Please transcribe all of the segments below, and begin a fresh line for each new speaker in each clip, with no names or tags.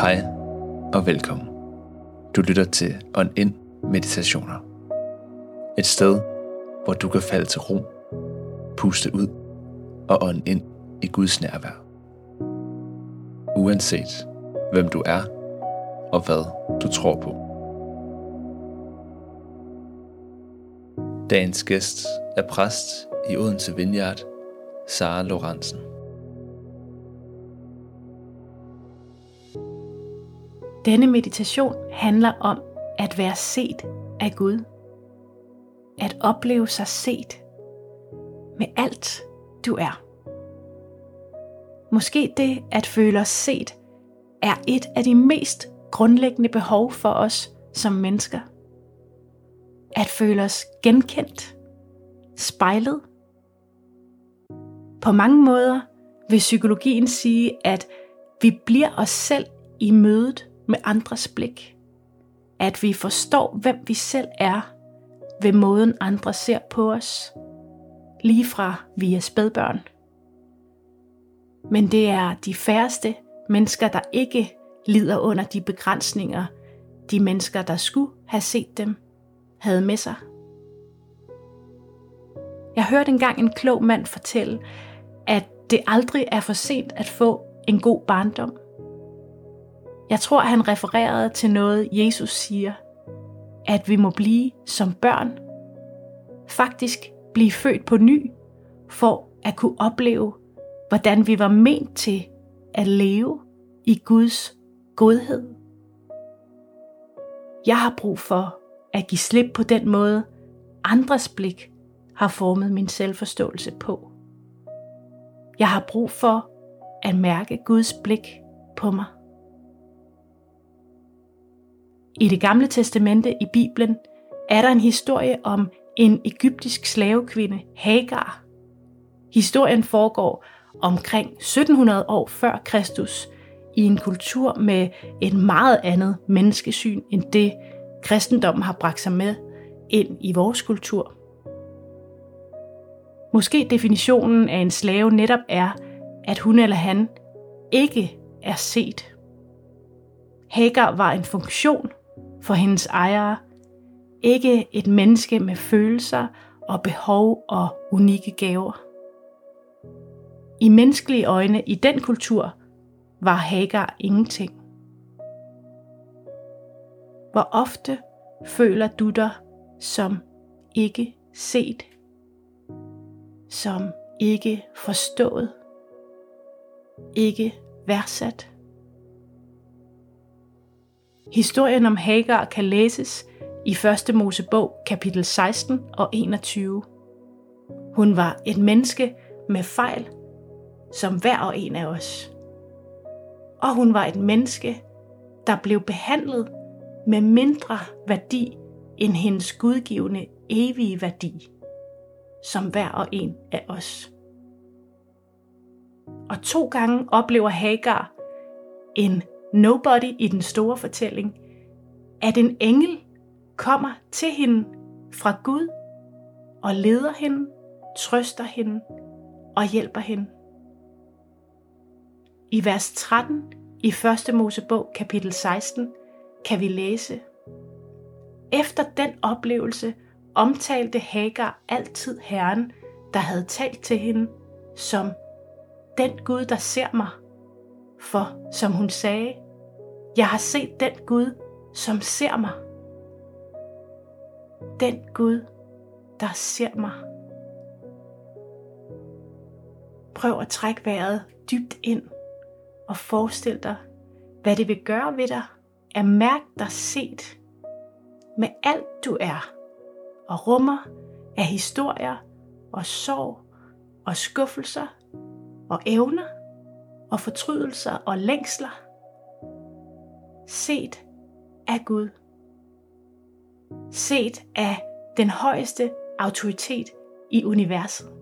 Hej og velkommen. Du lytter til On In Meditationer. Et sted, hvor du kan falde til ro, puste ud og ånde ind i Guds nærvær. Uanset hvem du er og hvad du tror på. Dagens gæst er præst i Odense Vineyard, Sara Lorentzen.
Denne meditation handler om at være set af Gud. At opleve sig set med alt du er. Måske det at føle os set er et af de mest grundlæggende behov for os som mennesker. At føle os genkendt, spejlet. På mange måder vil psykologien sige, at vi bliver os selv i mødet med andres blik. At vi forstår, hvem vi selv er ved måden andre ser på os. Lige fra vi er spædbørn. Men det er de færreste mennesker, der ikke lider under de begrænsninger, de mennesker, der skulle have set dem, havde med sig. Jeg hørte engang en klog mand fortælle, at det aldrig er for sent at få en god barndom. Jeg tror, han refererede til noget, Jesus siger, at vi må blive som børn. Faktisk blive født på ny, for at kunne opleve, hvordan vi var ment til at leve i Guds godhed. Jeg har brug for at give slip på den måde, andres blik har formet min selvforståelse på. Jeg har brug for at mærke Guds blik på mig. I det gamle testamente i Bibelen er der en historie om en egyptisk slavekvinde, Hagar. Historien foregår omkring 1700 år før Kristus i en kultur med et meget andet menneskesyn end det, kristendommen har bragt sig med ind i vores kultur. Måske definitionen af en slave netop er, at hun eller han ikke er set. Hagar var en funktion for hendes ejere, ikke et menneske med følelser og behov og unikke gaver. I menneskelige øjne i den kultur var Hagar ingenting. Hvor ofte føler du dig som ikke set, som ikke forstået, ikke værdsat? Historien om Hagar kan læses i 1. Mosebog kapitel 16 og 21. Hun var et menneske med fejl, som hver og en af os. Og hun var et menneske, der blev behandlet med mindre værdi end hendes gudgivende evige værdi, som hver og en af os. Og to gange oplever Hagar en nobody i den store fortælling, at en engel kommer til hende fra Gud og leder hende, trøster hende og hjælper hende. I vers 13 i 1. Mosebog kapitel 16 kan vi læse, Efter den oplevelse omtalte Hagar altid Herren, der havde talt til hende, som den Gud, der ser mig. For, som hun sagde, jeg har set den Gud, som ser mig. Den Gud, der ser mig. Prøv at trække vejret dybt ind og forestil dig, hvad det vil gøre ved dig at mærke dig set med alt du er og rummer af historier og sorg og skuffelser og evner og fortrydelser og længsler. Set af Gud. Set af den højeste autoritet i universet.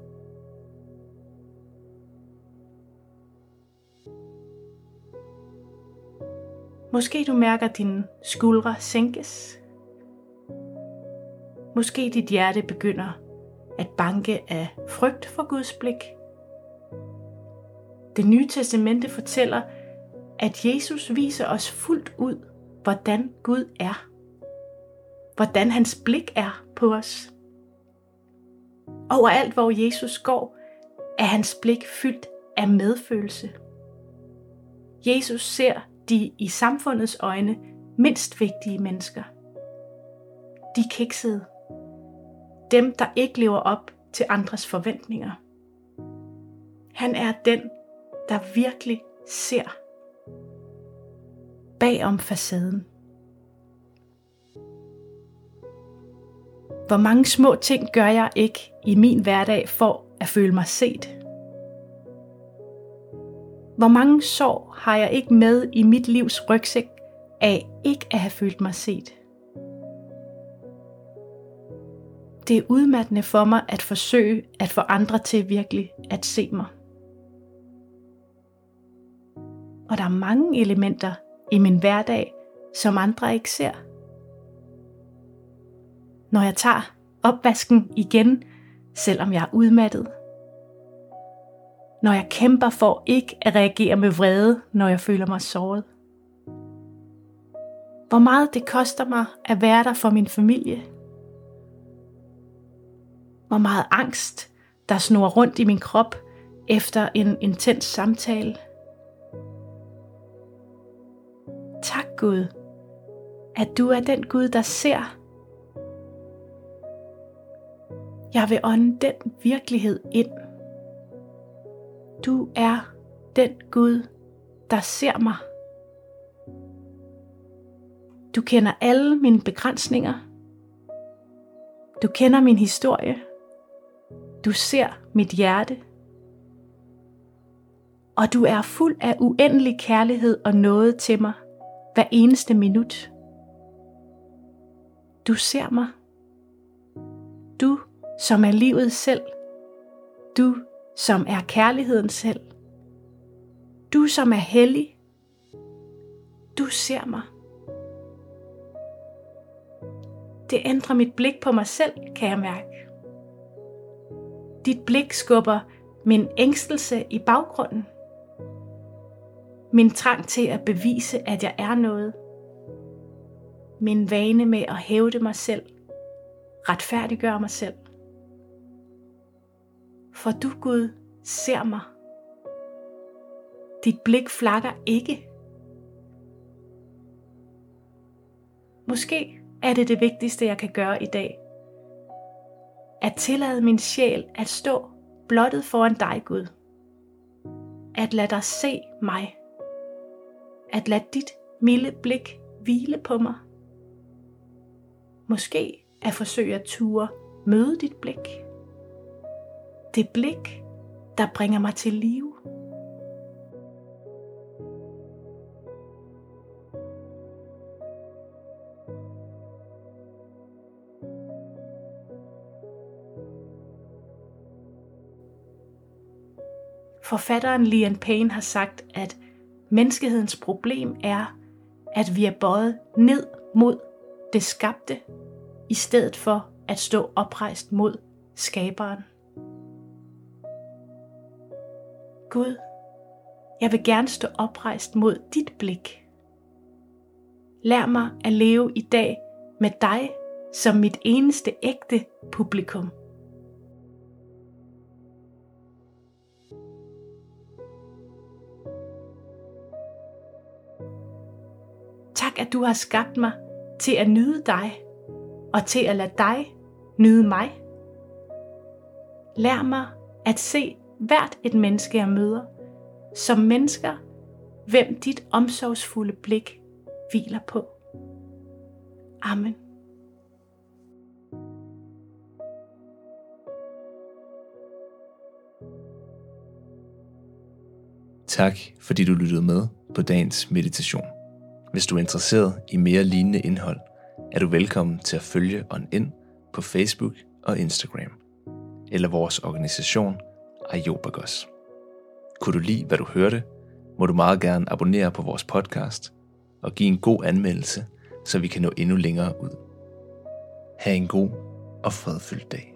Måske du mærker dine skuldre sænkes. Måske dit hjerte begynder at banke af frygt for Guds blik. Det nye testamente fortæller, at Jesus viser os fuldt ud, hvordan Gud er. Hvordan hans blik er på os. Overalt hvor Jesus går, er hans blik fyldt af medfølelse. Jesus ser de i samfundets øjne mindst vigtige mennesker. De kiksede. Dem, der ikke lever op til andres forventninger. Han er den, der virkelig ser bag om facaden. Hvor mange små ting gør jeg ikke i min hverdag for at føle mig set? Hvor mange sår har jeg ikke med i mit livs rygsæk af ikke at have følt mig set? Det er udmattende for mig at forsøge at få andre til virkelig at se mig. Og der er mange elementer i min hverdag, som andre ikke ser. Når jeg tager opvasken igen, selvom jeg er udmattet. Når jeg kæmper for ikke at reagere med vrede, når jeg føler mig såret. Hvor meget det koster mig at være der for min familie. Hvor meget angst, der snor rundt i min krop efter en intens samtale. Gud, at du er den Gud, der ser. Jeg vil ånde den virkelighed ind. Du er den Gud, der ser mig. Du kender alle mine begrænsninger. Du kender min historie. Du ser mit hjerte. Og du er fuld af uendelig kærlighed og noget til mig hver eneste minut. Du ser mig. Du, som er livet selv. Du, som er kærligheden selv. Du, som er hellig. Du ser mig. Det ændrer mit blik på mig selv, kan jeg mærke. Dit blik skubber min ængstelse i baggrunden. Min trang til at bevise, at jeg er noget. Min vane med at hævde mig selv. Retfærdiggøre mig selv. For du, Gud, ser mig. Dit blik flakker ikke. Måske er det det vigtigste, jeg kan gøre i dag. At tillade min sjæl at stå blottet foran dig, Gud. At lade dig se mig. At lade dit milde blik hvile på mig. Måske at forsøge at ture møde dit blik. Det blik, der bringer mig til live. Forfatteren Lian Payne har sagt, at menneskehedens problem er, at vi er bøjet ned mod det skabte, i stedet for at stå oprejst mod skaberen. Gud, jeg vil gerne stå oprejst mod dit blik. Lær mig at leve i dag med dig som mit eneste ægte publikum. Tak, at du har skabt mig til at nyde dig, og til at lade dig nyde mig. Lær mig at se hvert et menneske, jeg møder, som mennesker, hvem dit omsorgsfulde blik hviler på. Amen.
Tak fordi du lyttede med på dagens meditation. Hvis du er interesseret i mere lignende indhold, er du velkommen til at følge On Ind på Facebook og Instagram, eller vores organisation Ajobagos. Kunne du lide, hvad du hørte, må du meget gerne abonnere på vores podcast og give en god anmeldelse, så vi kan nå endnu længere ud. Ha' en god og fredfyldt dag.